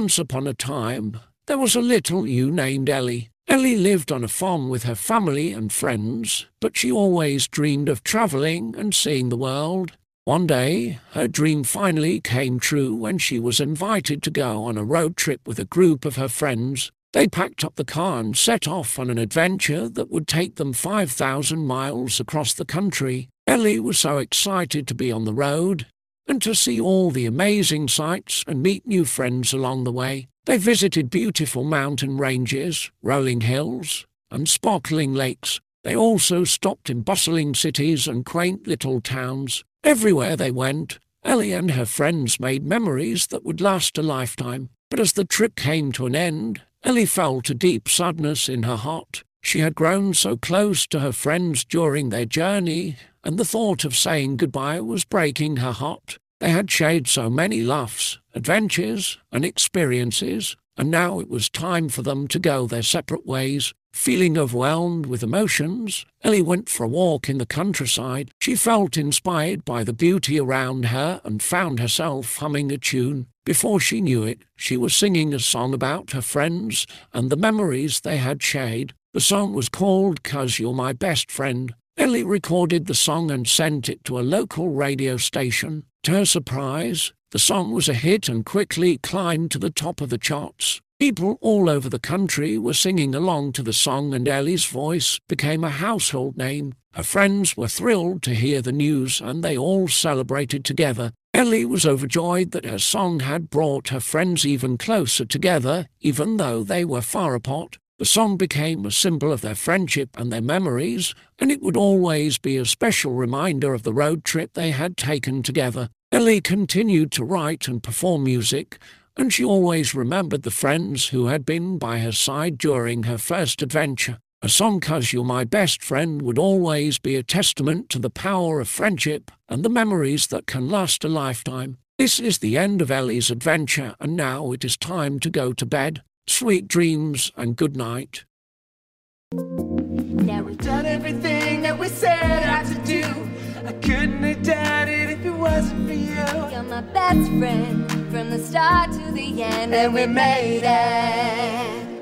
Once upon a time, there was a little ewe named Ellie. Ellie lived on a farm with her family and friends, but she always dreamed of travelling and seeing the world. One day, her dream finally came true when she was invited to go on a road trip with a group of her friends. They packed up the car and set off on an adventure that would take them 5,000 miles across the country. Ellie was so excited to be on the road and to see all the amazing sights and meet new friends along the way. They visited beautiful mountain ranges, rolling hills, and sparkling lakes. They also stopped in bustling cities and quaint little towns. Everywhere they went, Ellie and her friends made memories that would last a lifetime. But as the trip came to an end, Ellie felt a deep sadness in her heart. She had grown so close to her friends during their journey, and the thought of saying goodbye was breaking her heart. They had shared so many laughs, adventures, and experiences, and now it was time for them to go their separate ways. Feeling overwhelmed with emotions, Ellie went for a walk in the countryside. She felt inspired by the beauty around her and found herself humming a tune. Before she knew it, she was singing a song about her friends and the memories they had shared. The song was called Cuz You're My Best Friend. Ellie recorded the song and sent it to a local radio station. To her surprise, the song was a hit and quickly climbed to the top of the charts. People all over the country were singing along to the song, and Ellie's voice became a household name. Her friends were thrilled to hear the news, and they all celebrated together. Ellie was overjoyed that her song had brought her friends even closer together, even though they were far apart. The song became a symbol of their friendship and their memories, and it would always be a special reminder of the road trip they had taken together. Ellie continued to write and perform music, and she always remembered the friends who had been by her side during her first adventure. A song Cuz You're My Best Friend would always be a testament to the power of friendship and the memories that can last a lifetime. This is the end of Ellie's adventure, and now it is time to go to bed. Sweet dreams and good night. Now we've done everything that we set out to do. I couldn't have done it if it wasn't for you. You're my best friend from the start to the end, and we made it.